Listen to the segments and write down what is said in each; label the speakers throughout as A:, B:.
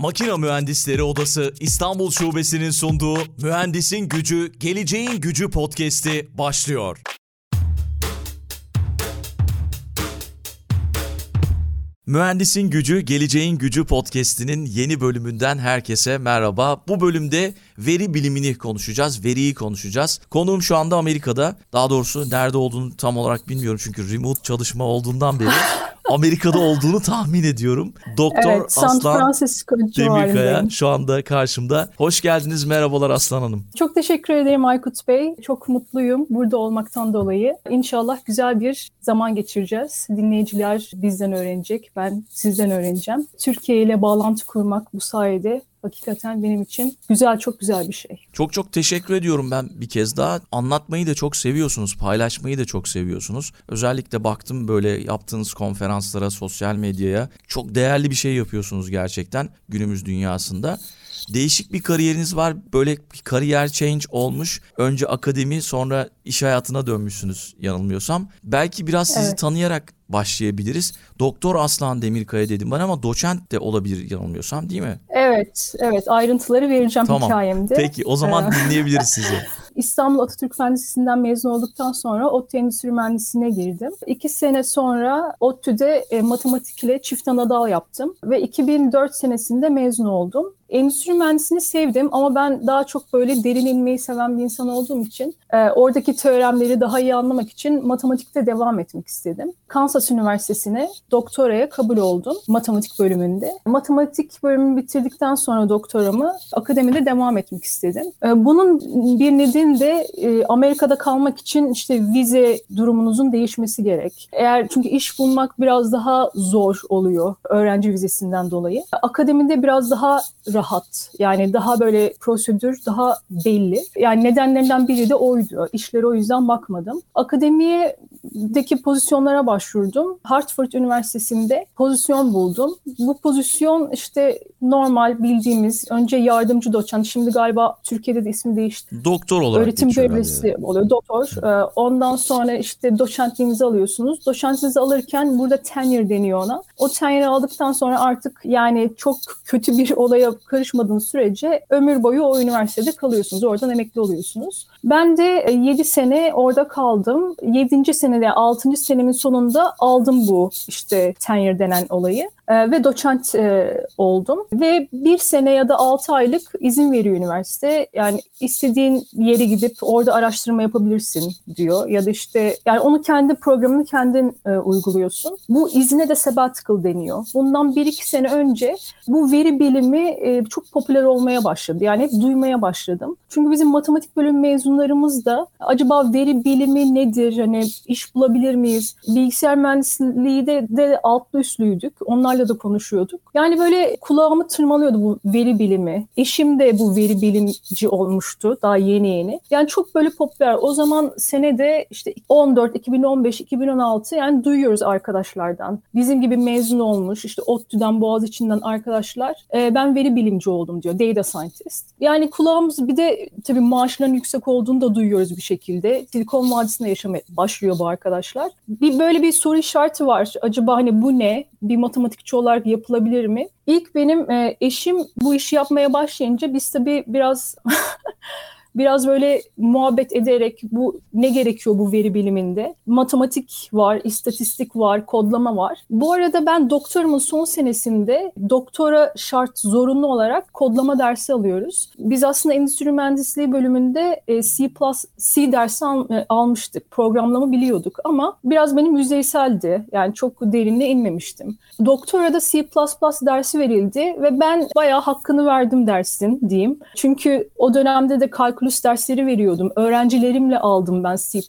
A: Makina Mühendisleri Odası İstanbul Şubesi'nin sunduğu Mühendisin Gücü, Geleceğin Gücü podcast'i başlıyor. Mühendisin Gücü, Geleceğin Gücü podcast'inin yeni bölümünden herkese merhaba. Bu bölümde veri bilimini konuşacağız, veriyi konuşacağız. Konuğum şu anda Amerika'da. Daha doğrusu nerede olduğunu tam olarak bilmiyorum çünkü remote çalışma olduğundan beri Amerika'da olduğunu tahmin ediyorum. Doktor
B: evet,
A: Aslan Demirkaya şu anda karşımda. Hoş geldiniz, merhabalar Aslan Hanım.
B: Çok teşekkür ederim Aykut Bey. Çok mutluyum burada olmaktan dolayı. İnşallah güzel bir zaman geçireceğiz. Dinleyiciler bizden öğrenecek, ben sizden öğreneceğim. Türkiye ile bağlantı kurmak bu sayede hakikaten benim için güzel, çok güzel bir şey.
A: Çok çok teşekkür ediyorum ben bir kez daha. Anlatmayı da çok seviyorsunuz, paylaşmayı da çok seviyorsunuz. Özellikle baktım böyle yaptığınız konferanslara, sosyal medyaya. Çok değerli bir şey yapıyorsunuz gerçekten günümüz dünyasında. Değişik bir kariyeriniz var. Böyle bir kariyer change olmuş. Önce akademi sonra iş hayatına dönmüşsünüz yanılmıyorsam. Belki biraz sizi
B: Evet.
A: tanıyarak başlayabiliriz. Doktor Aslan Demirkaya dedim ben ama doçent de olabilir yanılmıyorsam değil mi?
B: Evet, evet ayrıntıları vereceğim
A: Tamam.
B: hikayemde.
A: Peki o zaman
B: Ee,
A: dinleyebiliriz sizi.
B: İstanbul Atatürk Fen Lisesi'nden mezun olduktan sonra ODTÜ Endüstri Mühendisliğine girdim. İki sene sonra ODTÜ'de e, matematik ile çift ana dal yaptım ve 2004 senesinde mezun oldum. Endüstri mühendisliğini sevdim ama ben daha çok böyle derin inmeyi seven bir insan olduğum için e, oradaki teoremleri daha iyi anlamak için matematikte devam etmek istedim. Kansas Üniversitesi'ne doktoraya kabul oldum matematik bölümünde. Matematik bölümünü bitirdikten sonra doktoramı akademide devam etmek istedim. E, bunun bir nedeni de e, Amerika'da kalmak için işte vize durumunuzun değişmesi gerek. Eğer çünkü iş bulmak biraz daha zor oluyor öğrenci vizesinden dolayı. Akademide biraz daha rahat. Yani daha böyle prosedür daha belli. Yani nedenlerinden biri de oydu. İşlere o yüzden bakmadım. Akademiyedeki pozisyonlara başvurdum. Hartford Üniversitesi'nde pozisyon buldum. Bu pozisyon işte normal bildiğimiz önce yardımcı doçent. Şimdi galiba Türkiye'de de ismi değişti.
A: Doktor olarak
B: Öğretim görevlisi oluyor, doktor. Ee, Ondan sonra işte doçentliğinizi alıyorsunuz. Doçentliğinizi alırken burada tenure deniyor ona. O tenure aldıktan sonra artık yani çok kötü bir olaya karışmadığınız sürece ömür boyu o üniversitede kalıyorsunuz. Oradan emekli oluyorsunuz. Ben de 7 sene orada kaldım. 7. senede 6. senemin sonunda aldım bu işte tenure denen olayı. Ee, ve doçent e, oldum. Ve bir sene ya da 6 aylık izin veriyor üniversite. Yani istediğin yere gidip orada araştırma yapabilirsin diyor. Ya da işte yani onu kendi programını kendin e, uyguluyorsun. Bu izine de sabbatical deniyor. Bundan 1-2 sene önce bu veri bilimi e, çok popüler olmaya başladı. Yani hep duymaya başladım. Çünkü bizim matematik bölüm mezunlarımız da acaba veri bilimi nedir? Hani iş bulabilir miyiz? Bilgisayar mühendisliği de, de altlı üstlüydük. Onlarla da konuşuyorduk. Yani böyle kulağımı tırmalıyordu bu veri bilimi. Eşim de bu veri bilimci olmuştu daha yeni yeni. Yani çok böyle popüler. O zaman senede işte 14, 2015, 2016 yani duyuyoruz arkadaşlardan. Bizim gibi mezun olmuş işte ODTÜ'den, Boğaziçi'nden arkadaşlar. "E, ben veri bilimci oldum diyor. Data scientist. Yani kulağımız bir de tabii maaşların yüksek olduğunu da duyuyoruz bir şekilde. Silikon Vadisi'nde yaşamaya başlıyor bu arkadaşlar. Bir böyle bir soru işareti var. Acaba hani bu ne? Bir matematikçi olarak yapılabilir mi? İlk benim e, eşim bu işi yapmaya başlayınca biz tabii biraz biraz böyle muhabbet ederek bu ne gerekiyor bu veri biliminde? Matematik var, istatistik var, kodlama var. Bu arada ben doktorumun son senesinde doktora şart zorunlu olarak kodlama dersi alıyoruz. Biz aslında endüstri mühendisliği bölümünde e, C++ C dersi e, almıştık. Programlama biliyorduk ama biraz benim yüzeyseldi. Yani çok derinine inmemiştim. Doktora da C++ dersi verildi ve ben bayağı hakkını verdim dersin diyeyim. Çünkü o dönemde de kalkülüs dersleri veriyordum. Öğrencilerimle aldım ben C++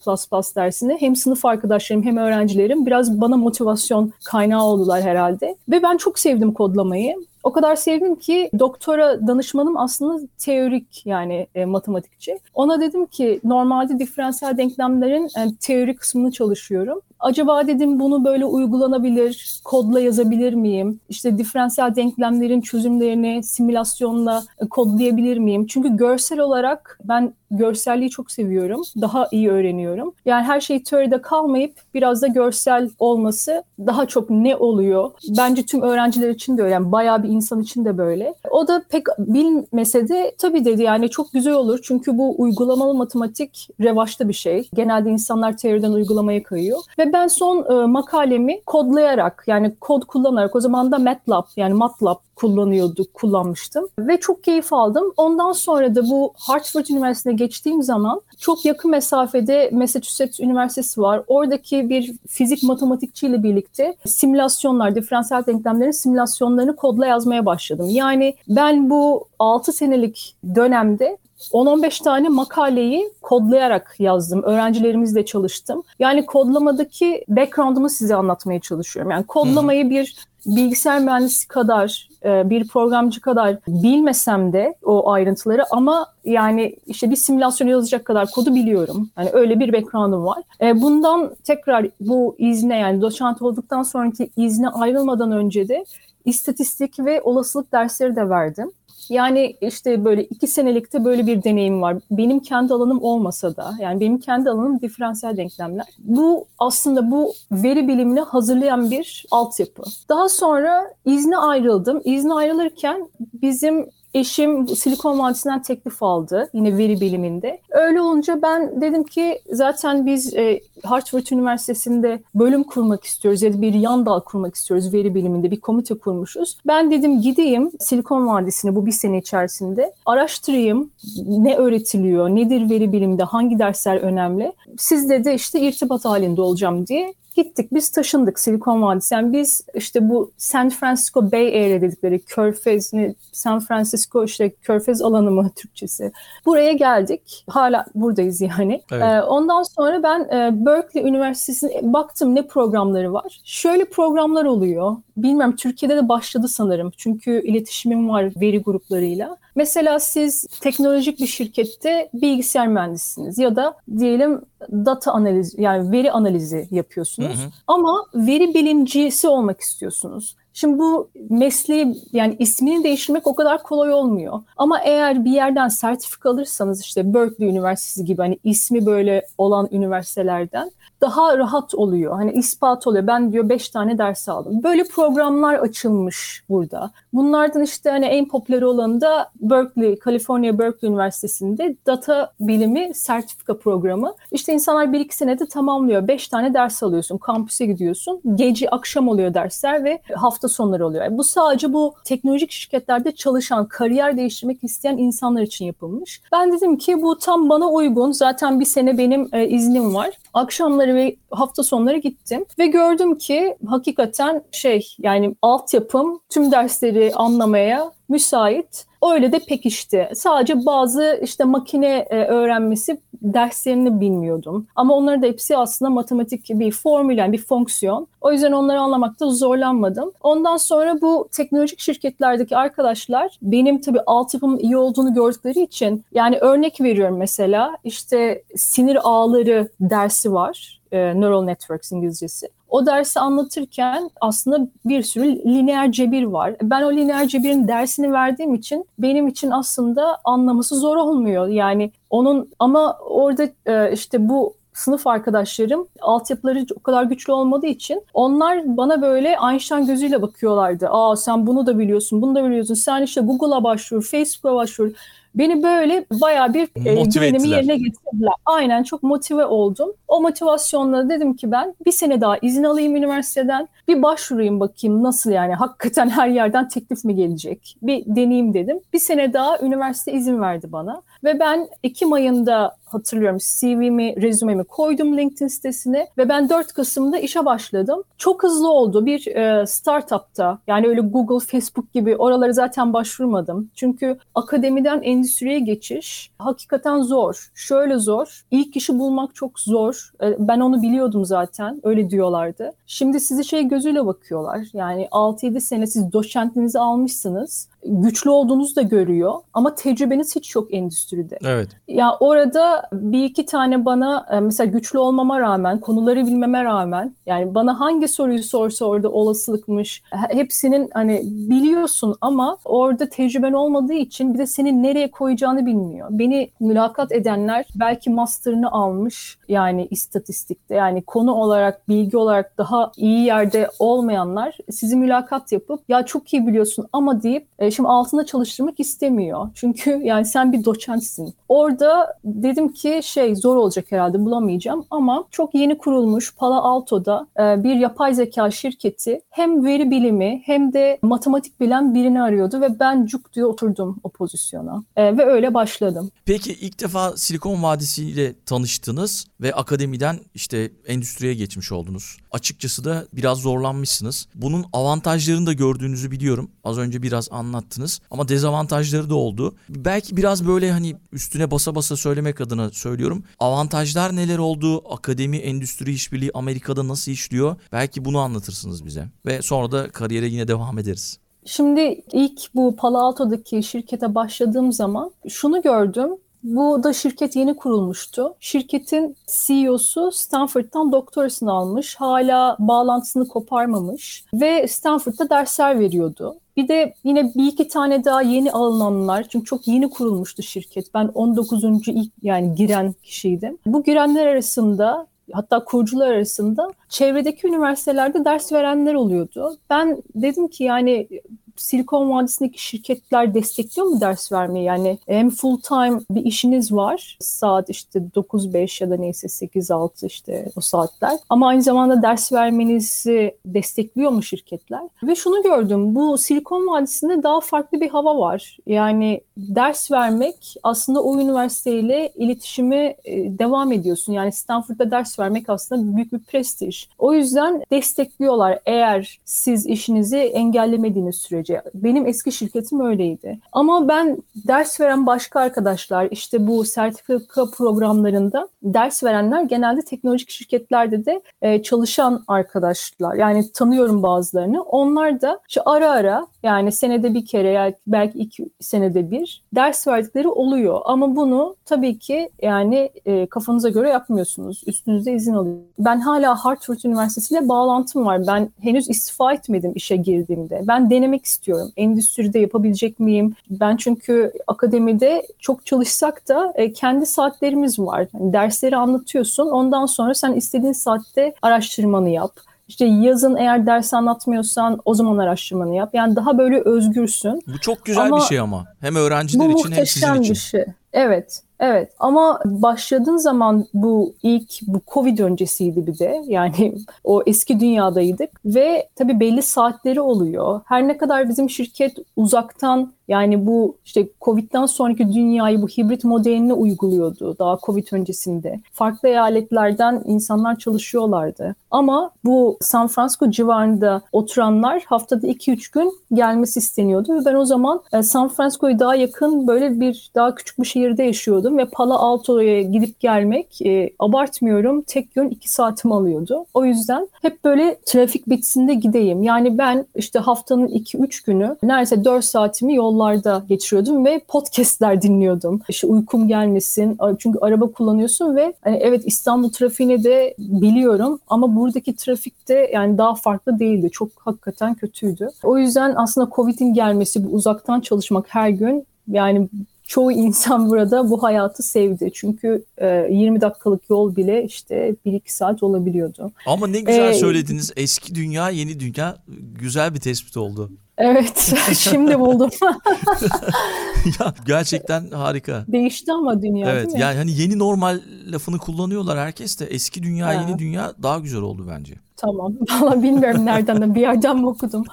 B: dersini. Hem sınıf arkadaşlarım hem öğrencilerim biraz bana motivasyon kaynağı oldular herhalde. Ve ben çok sevdim kodlamayı. O kadar sevdim ki doktora danışmanım aslında teorik yani e, matematikçi. Ona dedim ki normalde diferansiyel denklemlerin e, teori kısmını çalışıyorum. Acaba dedim bunu böyle uygulanabilir, kodla yazabilir miyim? İşte diferansiyel denklemlerin çözümlerini simülasyonla e, kodlayabilir miyim? Çünkü görsel olarak ben görselliği çok seviyorum. Daha iyi öğreniyorum. Yani her şey teoride kalmayıp biraz da görsel olması daha çok ne oluyor? Bence tüm öğrenciler için de öyle. Yani bayağı bir insan için de böyle. O da pek bilmese de tabii dedi yani çok güzel olur. Çünkü bu uygulamalı matematik revaçta bir şey. Genelde insanlar teoriden uygulamaya kayıyor. Ve ben son e, makalemi kodlayarak yani kod kullanarak o zaman da MATLAB yani MATLAB kullanıyorduk, kullanmıştım. Ve çok keyif aldım. Ondan sonra da bu Hartford Üniversitesi'ne geçtiğim zaman çok yakın mesafede Massachusetts Üniversitesi var. Oradaki bir fizik matematikçiyle birlikte simülasyonlar, diferansiyel denklemlerin simülasyonlarını kodla yazmaya başladım. Yani ben bu 6 senelik dönemde 10-15 tane makaleyi kodlayarak yazdım. Öğrencilerimizle çalıştım. Yani kodlamadaki background'ımı size anlatmaya çalışıyorum. Yani kodlamayı bir bilgisayar mühendisi kadar, e, bir programcı kadar bilmesem de o ayrıntıları ama yani işte bir simülasyon yazacak kadar kodu biliyorum. Yani öyle bir background'um var. E, bundan tekrar bu izne yani doçent olduktan sonraki izne ayrılmadan önce de istatistik ve olasılık dersleri de verdim. Yani işte böyle iki senelikte böyle bir deneyim var. Benim kendi alanım olmasa da yani benim kendi alanım diferansiyel denklemler. Bu aslında bu veri bilimini hazırlayan bir altyapı. Daha sonra izne ayrıldım. İzne ayrılırken bizim Eşim Silikon Vadisi'nden teklif aldı yine veri biliminde. Öyle olunca ben dedim ki zaten biz e, Harvard Üniversitesi'nde bölüm kurmak istiyoruz ya da bir yan dal kurmak istiyoruz veri biliminde bir komite kurmuşuz. Ben dedim gideyim Silikon Vadisi'ne bu bir sene içerisinde araştırayım ne öğretiliyor, nedir veri biliminde, hangi dersler önemli. Sizle de işte irtibat halinde olacağım diye Gittik biz taşındık Silikon Vadisi. Yani biz işte bu San Francisco Bay Area dedikleri Körfez, San Francisco işte Körfez alanı mı Türkçesi. Buraya geldik. Hala buradayız yani. Evet. Ee, ondan sonra ben e, Berkeley Üniversitesi'ne baktım ne programları var. Şöyle programlar oluyor. Bilmiyorum Türkiye'de de başladı sanırım. Çünkü iletişimim var veri gruplarıyla. Mesela siz teknolojik bir şirkette bilgisayar mühendisiniz ya da diyelim data analizi yani veri analizi yapıyorsunuz hı hı. ama veri bilimcisi olmak istiyorsunuz. Şimdi bu mesleği yani ismini değiştirmek o kadar kolay olmuyor. Ama eğer bir yerden sertifika alırsanız işte Berkeley Üniversitesi gibi hani ismi böyle olan üniversitelerden daha rahat oluyor. Hani ispat oluyor. Ben diyor beş tane ders aldım. Böyle programlar açılmış burada. Bunlardan işte hani en popüler olanı da Berkeley, California Berkeley Üniversitesi'nde data bilimi sertifika programı. İşte insanlar bir iki senede tamamlıyor. Beş tane ders alıyorsun. Kampüse gidiyorsun. Gece akşam oluyor dersler ve hafta sonları oluyor. Yani bu sadece bu teknolojik şirketlerde çalışan, kariyer değiştirmek isteyen insanlar için yapılmış. Ben dedim ki bu tam bana uygun. Zaten bir sene benim e, iznim var. Akşamları ve hafta sonları gittim ve gördüm ki hakikaten şey yani altyapım tüm dersleri anlamaya müsait. Öyle de pekişti. Sadece bazı işte makine e, öğrenmesi derslerini bilmiyordum. Ama onları da hepsi aslında matematik bir formül yani bir fonksiyon. O yüzden onları anlamakta zorlanmadım. Ondan sonra bu teknolojik şirketlerdeki arkadaşlar benim tabii altyapımın iyi olduğunu gördükleri için yani örnek veriyorum mesela işte sinir ağları dersi var. E, neural Networks İngilizcesi. O dersi anlatırken aslında bir sürü lineer cebir var. Ben o lineer cebirin dersini verdiğim için benim için aslında anlaması zor olmuyor. Yani onun ama orada e, işte bu sınıf arkadaşlarım altyapıları o kadar güçlü olmadığı için onlar bana böyle Einstein gözüyle bakıyorlardı. Aa sen bunu da biliyorsun, bunu da biliyorsun. Sen işte Google'a başvur, Facebook'a başvur. Beni böyle bayağı bir e, motive e, yerine getirdiler. Aynen çok motive oldum. O motivasyonla dedim ki ben bir sene daha izin alayım üniversiteden. Bir başvurayım bakayım nasıl yani hakikaten her yerden teklif mi gelecek? Bir deneyeyim dedim. Bir sene daha üniversite izin verdi bana. Ve ben Ekim ayında hatırlıyorum CV'mi, rezümemi koydum LinkedIn sitesine ve ben 4 Kasım'da işe başladım. Çok hızlı oldu. Bir e, startupta yani öyle Google, Facebook gibi oraları zaten başvurmadım. Çünkü akademiden endüstriye geçiş hakikaten zor. Şöyle zor. İlk işi bulmak çok zor. E, ben onu biliyordum zaten. Öyle diyorlardı. Şimdi sizi şey gözüyle bakıyorlar. Yani 6-7 sene siz doçentliğinizi almışsınız güçlü olduğunuzu da görüyor ama tecrübeniz hiç yok endüstride.
A: Evet.
B: Ya orada Bir iki tane bana e, mesela güçlü olmama rağmen, konuları bilmeme rağmen yani bana hangi soruyu sorsa orada olasılıkmış. Hepsinin hani biliyorsun ama orada tecrüben olmadığı için bir de seni nereye koyacağını bilmiyor. Beni mülakat edenler belki master'ını almış yani istatistikte yani konu olarak, bilgi olarak daha iyi yerde olmayanlar sizi mülakat yapıp ya çok iyi biliyorsun ama deyip e, şimdi altında çalıştırmak istemiyor. Çünkü yani sen bir doçentsin. Orada dedim ki şey zor olacak herhalde bulamayacağım ama çok yeni kurulmuş Palo Alto'da e, bir yapay zeka şirketi hem veri bilimi hem de matematik bilen birini arıyordu ve ben cuk diye oturdum o pozisyona e, ve öyle başladım.
A: Peki ilk defa Silikon Vadisi ile tanıştınız ve akademiden işte endüstriye geçmiş oldunuz. Açıkçası da biraz zorlanmışsınız. Bunun avantajlarını da gördüğünüzü biliyorum. Az önce biraz anlattınız ama dezavantajları da oldu. Belki biraz böyle hani üstüne basa basa söylemek adına söylüyorum. Avantajlar neler oldu? Akademi, endüstri işbirliği Amerika'da nasıl işliyor? Belki bunu anlatırsınız bize. Ve sonra da kariyere yine devam ederiz.
B: Şimdi ilk bu Palo Alto'daki şirkete başladığım zaman şunu gördüm. Bu da şirket yeni kurulmuştu. Şirketin CEO'su Stanford'dan doktorasını almış. Hala bağlantısını koparmamış ve Stanford'da dersler veriyordu. Bir de yine bir iki tane daha yeni alınanlar çünkü çok yeni kurulmuştu şirket. Ben 19. ilk yani giren kişiydim. Bu girenler arasında hatta kurucular arasında çevredeki üniversitelerde ders verenler oluyordu. Ben dedim ki yani Silikon Vadisi'ndeki şirketler destekliyor mu ders vermeyi? Yani hem full time bir işiniz var. Saat işte 9-5 ya da neyse 8-6 işte o saatler. Ama aynı zamanda ders vermenizi destekliyor mu şirketler? Ve şunu gördüm. Bu Silikon Vadisi'nde daha farklı bir hava var. Yani ders vermek aslında o üniversiteyle iletişimi e, devam ediyorsun. Yani Stanford'da ders vermek aslında büyük bir prestij. O yüzden destekliyorlar eğer siz işinizi engellemediğiniz sürece sürece. Benim eski şirketim öyleydi. Ama ben ders veren başka arkadaşlar işte bu sertifika programlarında ders verenler genelde teknolojik şirketlerde de e, çalışan arkadaşlar. Yani tanıyorum bazılarını. Onlar da işte ara ara yani senede bir kere belki iki senede bir ders verdikleri oluyor. Ama bunu tabii ki yani e, kafanıza göre yapmıyorsunuz. Üstünüzde izin alıyor. Ben hala Harvard Üniversitesi ile bağlantım var. Ben henüz istifa etmedim işe girdiğimde. Ben denemek istiyorum. Endüstride yapabilecek miyim? Ben çünkü akademide çok çalışsak da e, kendi saatlerimiz var. Yani dersleri anlatıyorsun. Ondan sonra sen istediğin saatte araştırmanı yap işte yazın eğer ders anlatmıyorsan o zaman araştırmanı yap. Yani daha böyle özgürsün.
A: Bu çok güzel ama bir şey ama. Hem öğrenciler için hem sizin için. Bu muhteşem bir şey.
B: Evet. Evet ama başladığın zaman bu ilk bu Covid öncesiydi bir de yani o eski dünyadaydık ve tabii belli saatleri oluyor. Her ne kadar bizim şirket uzaktan yani bu işte Covid'den sonraki dünyayı bu hibrit modeline uyguluyordu daha Covid öncesinde. Farklı eyaletlerden insanlar çalışıyorlardı. Ama bu San Francisco civarında oturanlar haftada 2-3 gün gelmesi isteniyordu ve ben o zaman e, San Francisco'ya daha yakın böyle bir daha küçük bir şehirde yaşıyordum ve Palo Alto'ya gidip gelmek e, abartmıyorum tek gün 2 saatimi alıyordu. O yüzden hep böyle trafik bitsin de gideyim. Yani ben işte haftanın 2-3 günü neredeyse 4 saatimi yollarda geçiriyordum ve podcastler dinliyordum. İşte uykum gelmesin çünkü araba kullanıyorsun ve hani evet İstanbul trafiğini de biliyorum ama buradaki trafikte yani daha farklı değildi. Çok hakikaten kötüydü. O yüzden aslında Covid'in gelmesi, bu uzaktan çalışmak her gün yani çoğu insan burada bu hayatı sevdi. Çünkü e, 20 dakikalık yol bile işte 1-2 saat olabiliyordu.
A: Ama ne güzel ee, söylediniz. Eski dünya, yeni dünya güzel bir tespit oldu.
B: Evet, şimdi buldum.
A: ya gerçekten harika.
B: Değişti ama dünya
A: evet,
B: değil mi?
A: Yani hani yeni normal lafını kullanıyorlar herkes de eski dünya, ha. yeni dünya daha güzel oldu bence.
B: Tamam. Valla bilmiyorum nereden de bir yerden mi okudum.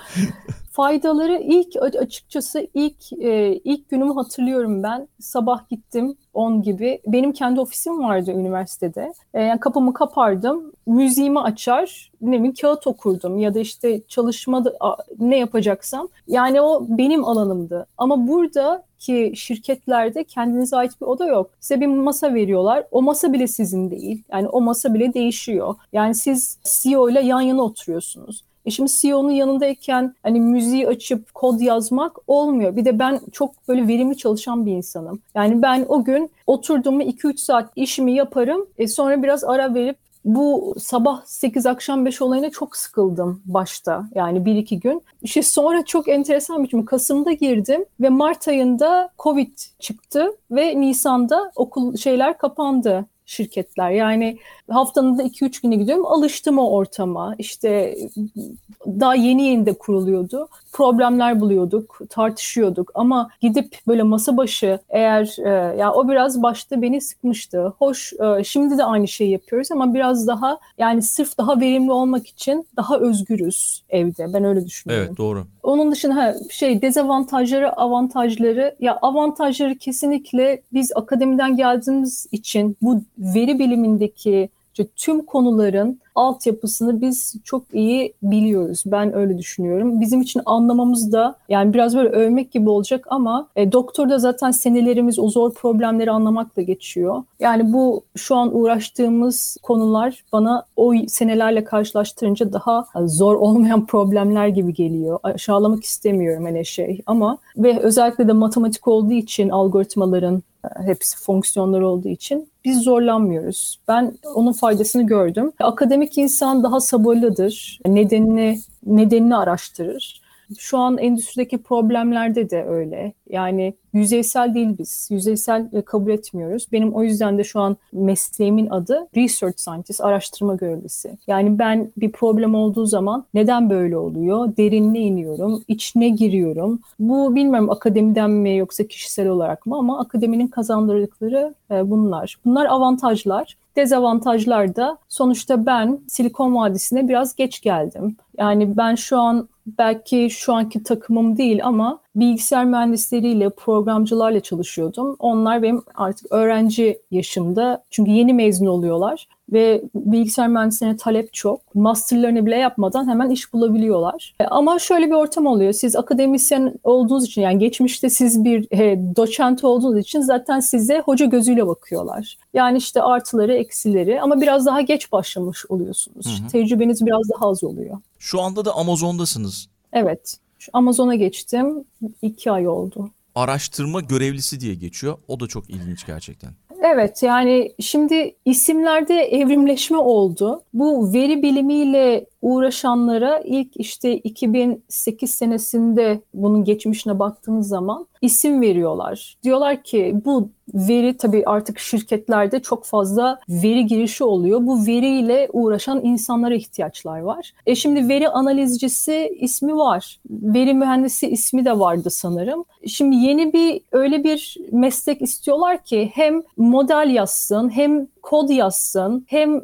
B: Faydaları ilk açıkçası ilk e, ilk günümü hatırlıyorum ben. Sabah gittim 10 gibi. Benim kendi ofisim vardı üniversitede. E, yani kapımı kapardım. Müziğimi açar, ne bileyim kağıt okurdum ya da işte çalışmada ne yapacaksam. Yani o benim alanımdı. Ama burada ki şirketlerde kendinize ait bir oda yok. Size bir masa veriyorlar. O masa bile sizin değil. Yani o masa bile değişiyor. Yani siz CEO ile yan yana oturuyorsunuz. E şimdi CEO'nun yanındayken hani müziği açıp kod yazmak olmuyor. Bir de ben çok böyle verimli çalışan bir insanım. Yani ben o gün oturduğumu 2-3 saat işimi yaparım. E sonra biraz ara verip bu sabah 8 akşam 5 olayına çok sıkıldım başta. Yani bir iki gün. İşte sonra çok enteresan bir şey. Kasım'da girdim ve Mart ayında Covid çıktı ve Nisan'da okul şeyler kapandı şirketler. Yani haftanın da 2-3 günü gidiyorum. Alıştım o ortama. İşte daha yeni yeni de kuruluyordu. Problemler buluyorduk, tartışıyorduk ama gidip böyle masa başı eğer e, ya o biraz başta beni sıkmıştı. Hoş e, şimdi de aynı şeyi yapıyoruz ama biraz daha yani sırf daha verimli olmak için daha özgürüz evde. Ben öyle düşünüyorum.
A: Evet doğru.
B: Onun dışında ha, şey dezavantajları, avantajları ya avantajları kesinlikle biz akademiden geldiğimiz için bu veri bilimindeki tüm konuların altyapısını biz çok iyi biliyoruz. Ben öyle düşünüyorum. Bizim için anlamamız da yani biraz böyle övmek gibi olacak ama e, doktorda zaten senelerimiz o zor problemleri anlamakla geçiyor. Yani bu şu an uğraştığımız konular bana o senelerle karşılaştırınca daha zor olmayan problemler gibi geliyor. Aşağılamak istemiyorum hani şey ama ve özellikle de matematik olduğu için algoritmaların hepsi fonksiyonlar olduğu için biz zorlanmıyoruz. Ben onun faydasını gördüm. Akademik insan daha sabırlıdır. Nedenini nedenini araştırır. Şu an endüstrideki problemlerde de öyle. Yani yüzeysel değil biz. Yüzeysel e, kabul etmiyoruz. Benim o yüzden de şu an mesleğimin adı Research Scientist, araştırma görevlisi. Yani ben bir problem olduğu zaman neden böyle oluyor? Derinine iniyorum, içine giriyorum. Bu bilmiyorum akademiden mi yoksa kişisel olarak mı ama akademinin kazandırdıkları e, bunlar. Bunlar avantajlar. Dezavantajlar da sonuçta ben Silikon Vadisi'ne biraz geç geldim. Yani ben şu an belki şu anki takımım değil ama bilgisayar mühendisleriyle, programcılarla çalışıyordum. Onlar benim artık öğrenci yaşımda çünkü yeni mezun oluyorlar ve bilgisayar mühendislerine talep çok. Masterlarını bile yapmadan hemen iş bulabiliyorlar. E, ama şöyle bir ortam oluyor. Siz akademisyen olduğunuz için yani geçmişte siz bir e, doçent olduğunuz için zaten size hoca gözüyle bakıyorlar. Yani işte artıları, eksileri ama biraz daha geç başlamış oluyorsunuz. Hı hı. Tecrübeniz biraz daha az oluyor.
A: Şu anda da Amazon'dasınız.
B: Evet. Amazon'a geçtim. iki ay oldu.
A: Araştırma görevlisi diye geçiyor. O da çok ilginç gerçekten.
B: Evet yani şimdi isimlerde evrimleşme oldu. Bu veri bilimiyle uğraşanlara ilk işte 2008 senesinde bunun geçmişine baktığınız zaman isim veriyorlar. Diyorlar ki bu veri tabii artık şirketlerde çok fazla veri girişi oluyor. Bu veriyle uğraşan insanlara ihtiyaçlar var. E şimdi veri analizcisi ismi var. Veri mühendisi ismi de vardı sanırım. Şimdi yeni bir öyle bir meslek istiyorlar ki hem model yazsın hem kod yazsın, hem e,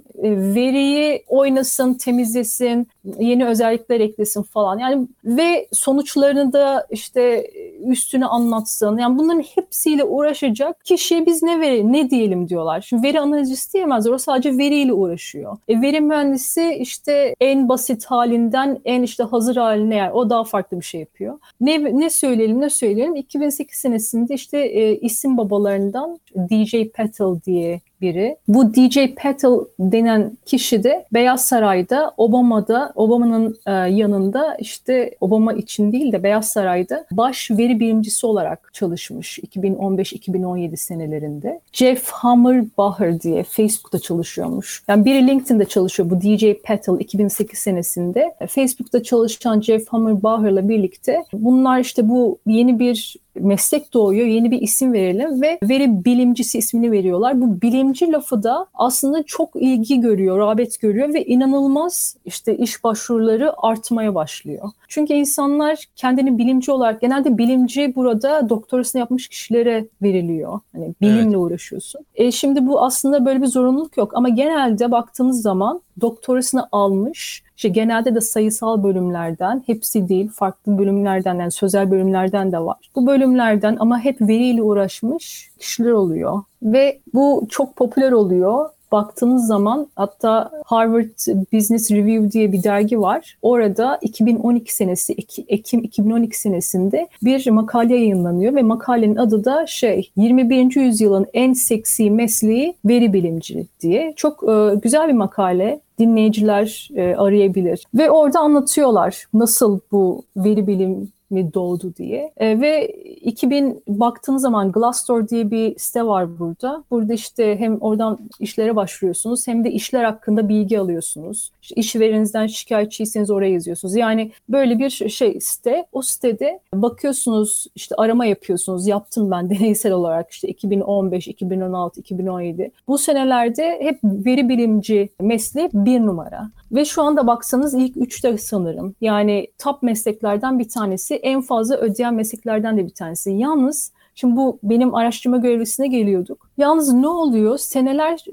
B: veriyi oynasın, temizlesin, in yeni özellikler eklesin falan. Yani ve sonuçlarını da işte üstüne anlatsın. Yani bunların hepsiyle uğraşacak kişiye biz ne veri, ne diyelim diyorlar. Şimdi veri analizisti diyemezler. O sadece veriyle uğraşıyor. E, veri mühendisi işte en basit halinden en işte hazır haline yani o daha farklı bir şey yapıyor. Ne ne söyleyelim ne söyleyelim 2008 senesinde işte e, isim babalarından DJ Patel diye biri. Bu DJ Patel denen kişi de Beyaz Saray'da Obama'da Obama'nın e, yanında işte Obama için değil de Beyaz Saray'da baş veri bilimcisi olarak çalışmış 2015-2017 senelerinde. Jeff Hammerbacher diye Facebook'ta çalışıyormuş. Yani biri LinkedIn'de çalışıyor bu DJ Patel 2008 senesinde. Facebook'ta çalışan Jeff Hammerbacher'la birlikte bunlar işte bu yeni bir meslek doğuyor, yeni bir isim verelim ve veri bilimcisi ismini veriyorlar. Bu bilimci lafı da aslında çok ilgi görüyor, rağbet görüyor ve inanılmaz işte iş başvuruları artmaya başlıyor. Çünkü insanlar kendini bilimci olarak genelde bilimci burada doktorasını yapmış kişilere veriliyor. Hani bilimle evet. uğraşıyorsun. E şimdi bu aslında böyle bir zorunluluk yok ama genelde baktığınız zaman doktorasını almış işte genelde de sayısal bölümlerden, hepsi değil, farklı bölümlerden, yani sözel bölümlerden de var. Bu bölümlerden ama hep veriyle uğraşmış kişiler oluyor. Ve bu çok popüler oluyor baktığınız zaman hatta Harvard Business Review diye bir dergi var. Orada 2012 senesi Ekim 2012 senesinde bir makale yayınlanıyor ve makalenin adı da şey 21. yüzyılın en seksi mesleği veri bilimci diye. Çok e, güzel bir makale. Dinleyiciler e, arayabilir. Ve orada anlatıyorlar nasıl bu veri bilim mi doğdu diye. E, ve 2000 baktığınız zaman Glassdoor diye bir site var burada. Burada işte hem oradan işlere başvuruyorsunuz hem de işler hakkında bilgi alıyorsunuz. İşte işverenizden şikayetçiyseniz oraya yazıyorsunuz. Yani böyle bir şey site. O sitede bakıyorsunuz işte arama yapıyorsunuz. Yaptım ben deneysel olarak işte 2015, 2016, 2017. Bu senelerde hep veri bilimci mesleği bir numara. Ve şu anda baksanız ilk üçte sanırım. Yani top mesleklerden bir tanesi. En fazla ödeyen mesleklerden de bir tanesi. Yalnız Şimdi bu benim araştırma görevlisine geliyorduk. Yalnız ne oluyor? Seneler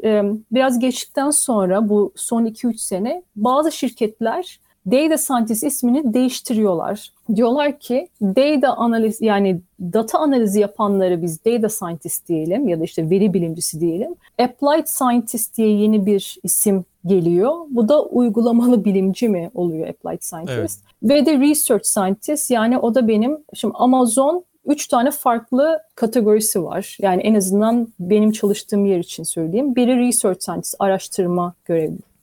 B: biraz geçtikten sonra bu son 2-3 sene bazı şirketler data scientist ismini değiştiriyorlar. Diyorlar ki data analiz yani data analizi yapanları biz data scientist diyelim ya da işte veri bilimcisi diyelim. Applied scientist diye yeni bir isim geliyor. Bu da uygulamalı bilimci mi oluyor applied scientist? Evet. Ve de research scientist yani o da benim şimdi Amazon üç tane farklı kategorisi var. Yani en azından benim çalıştığım yer için söyleyeyim. Biri research scientist, araştırma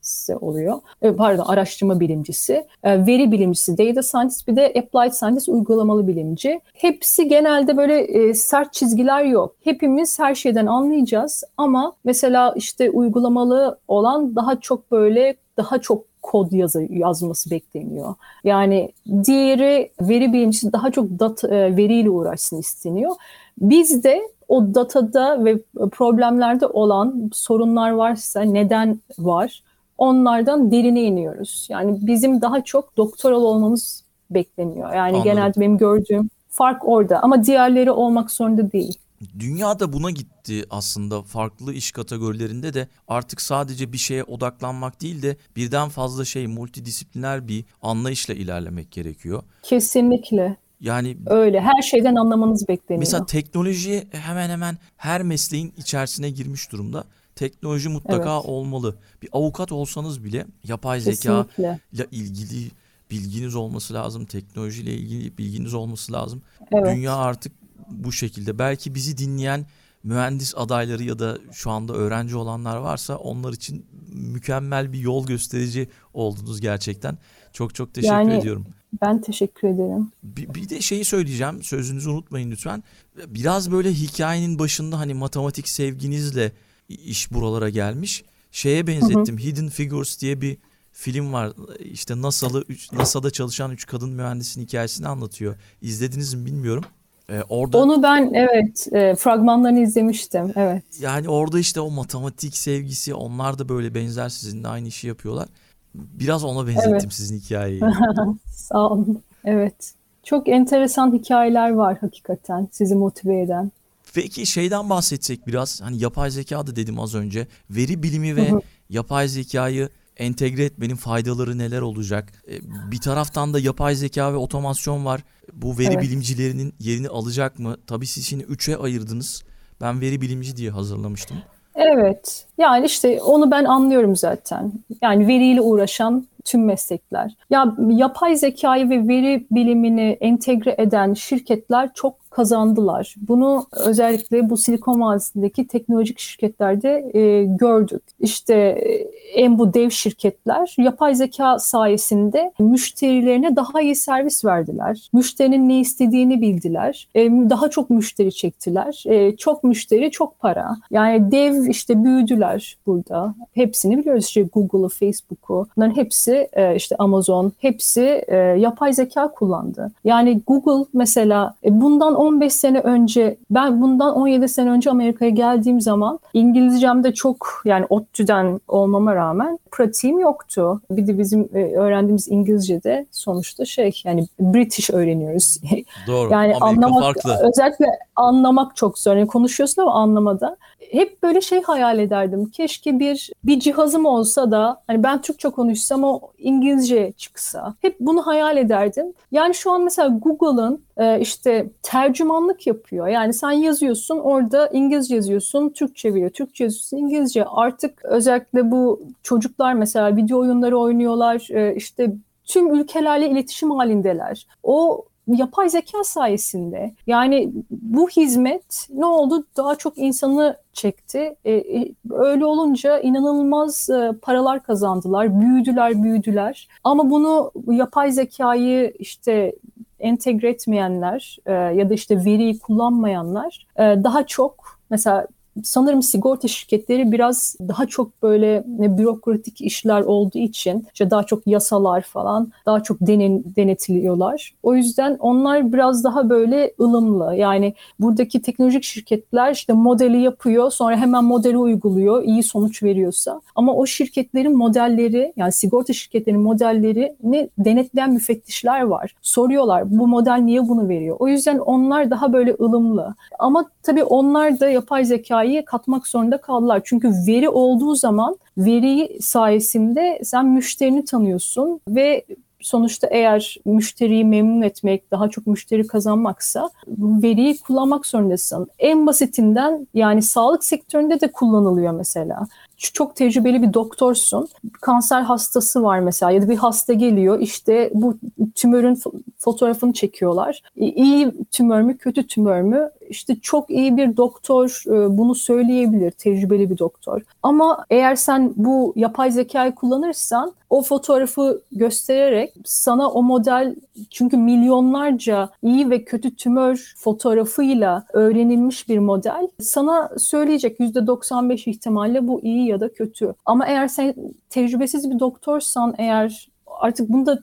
B: görevlisi oluyor. E, pardon, araştırma bilimcisi. E, veri bilimcisi, data scientist bir de applied scientist, uygulamalı bilimci. Hepsi genelde böyle e, sert çizgiler yok. Hepimiz her şeyden anlayacağız ama mesela işte uygulamalı olan daha çok böyle daha çok kod yazı, yazması bekleniyor. Yani diğeri veri bilimcisi daha çok data, veriyle uğraşsın isteniyor. Biz de o datada ve problemlerde olan sorunlar varsa neden var onlardan derine iniyoruz. Yani bizim daha çok doktoral olmamız bekleniyor. Yani Anladım. genelde benim gördüğüm fark orada ama diğerleri olmak zorunda değil.
A: Dünya da buna gitti aslında farklı iş kategorilerinde de artık sadece bir şeye odaklanmak değil de birden fazla şey multidisipliner bir anlayışla ilerlemek gerekiyor.
B: Kesinlikle. Yani öyle her şeyden anlamanız bekleniyor.
A: Mesela teknoloji hemen hemen her mesleğin içerisine girmiş durumda. Teknoloji mutlaka evet. olmalı. Bir avukat olsanız bile yapay zeka ile ilgili bilginiz olması lazım. Teknolojiyle ilgili bilginiz olması lazım. Evet. Dünya artık bu şekilde. Belki bizi dinleyen mühendis adayları ya da şu anda öğrenci olanlar varsa onlar için mükemmel bir yol gösterici oldunuz gerçekten. Çok çok teşekkür yani, ediyorum.
B: Ben teşekkür ederim.
A: Bir, bir de şeyi söyleyeceğim sözünüzü unutmayın lütfen. Biraz böyle hikayenin başında hani matematik sevginizle iş buralara gelmiş. Şeye benzettim. Hı hı. Hidden Figures diye bir film var. İşte NASA'lı NASA'da çalışan üç kadın mühendisin hikayesini anlatıyor. İzlediniz mi bilmiyorum.
B: Ee, orada Onu ben evet e, fragmanlarını izlemiştim. Evet.
A: Yani orada işte o matematik sevgisi onlar da böyle benzer sizinle aynı işi yapıyorlar. Biraz ona benzettim evet. sizin hikayeyi.
B: Sağ olun. Evet. Çok enteresan hikayeler var hakikaten sizi motive eden.
A: Peki şeyden bahsetsek biraz hani yapay zeka da dedim az önce. Veri bilimi ve yapay zekayı entegre etmenin faydaları neler olacak? E, bir taraftan da yapay zeka ve otomasyon var. Bu veri evet. bilimcilerinin yerini alacak mı? Tabii siz şimdi üçe ayırdınız. Ben veri bilimci diye hazırlamıştım.
B: Evet. Yani işte onu ben anlıyorum zaten. Yani veriyle uğraşan tüm meslekler. Ya yapay zekayı ve veri bilimini entegre eden şirketler çok kazandılar. Bunu özellikle bu Silikon Vadisi'ndeki teknolojik şirketlerde e, gördük. İşte e, en bu dev şirketler yapay zeka sayesinde müşterilerine daha iyi servis verdiler. Müşterinin ne istediğini bildiler. E, daha çok müşteri çektiler. E, çok müşteri çok para. Yani dev işte büyüdüler burada. Hepsini biliyoruz işte Google'ı, Facebook'u. Bunların hepsi e, işte Amazon hepsi e, yapay zeka kullandı. Yani Google mesela e, bundan 15 sene önce ben bundan 17 sene önce Amerika'ya geldiğim zaman İngilizcemde çok yani ODTÜ'den olmama rağmen pratiğim yoktu. Bir de bizim e, öğrendiğimiz İngilizce'de sonuçta şey yani British öğreniyoruz.
A: Doğru. yani Amerika anlamak farklı.
B: özellikle anlamak çok zor. Yani konuşuyorsun ama anlamada hep böyle şey hayal ederdim. Keşke bir bir cihazım olsa da hani ben Türkçe konuşsam o İngilizce çıksa. Hep bunu hayal ederdim. Yani şu an mesela Google'ın e, işte tercümanlık yapıyor. Yani sen yazıyorsun orada İngilizce yazıyorsun, Türkçe veriyor. Türkçe yazıyorsun, İngilizce. Artık özellikle bu çocuklar mesela video oyunları oynuyorlar. E, işte tüm ülkelerle iletişim halindeler. O yapay zeka sayesinde. Yani bu hizmet ne oldu? Daha çok insanı çekti. E, e, öyle olunca inanılmaz e, paralar kazandılar. Büyüdüler, büyüdüler. Ama bunu yapay zekayı işte entegre etmeyenler e, ya da işte veriyi kullanmayanlar e, daha çok mesela sanırım sigorta şirketleri biraz daha çok böyle bürokratik işler olduğu için işte daha çok yasalar falan daha çok denen, denetiliyorlar. O yüzden onlar biraz daha böyle ılımlı. Yani buradaki teknolojik şirketler işte modeli yapıyor sonra hemen modeli uyguluyor iyi sonuç veriyorsa. Ama o şirketlerin modelleri yani sigorta şirketlerinin modelleri ne denetleyen müfettişler var. Soruyorlar bu model niye bunu veriyor? O yüzden onlar daha böyle ılımlı. Ama tabii onlar da yapay zekayı zekayı katmak zorunda kaldılar. Çünkü veri olduğu zaman veri sayesinde sen müşterini tanıyorsun ve sonuçta eğer müşteriyi memnun etmek, daha çok müşteri kazanmaksa veriyi kullanmak zorundasın. En basitinden yani sağlık sektöründe de kullanılıyor mesela çok tecrübeli bir doktorsun. Kanser hastası var mesela ya da bir hasta geliyor işte bu tümörün fotoğrafını çekiyorlar. İyi tümör mü kötü tümör mü? İşte çok iyi bir doktor e, bunu söyleyebilir, tecrübeli bir doktor. Ama eğer sen bu yapay zekayı kullanırsan o fotoğrafı göstererek sana o model çünkü milyonlarca iyi ve kötü tümör fotoğrafıyla öğrenilmiş bir model sana söyleyecek %95 ihtimalle bu iyi ya da kötü. Ama eğer sen tecrübesiz bir doktorsan eğer artık bunda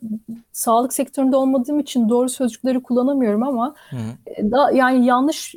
B: sağlık sektöründe olmadığım için doğru sözcükleri kullanamıyorum ama Hı. E, da yani yanlış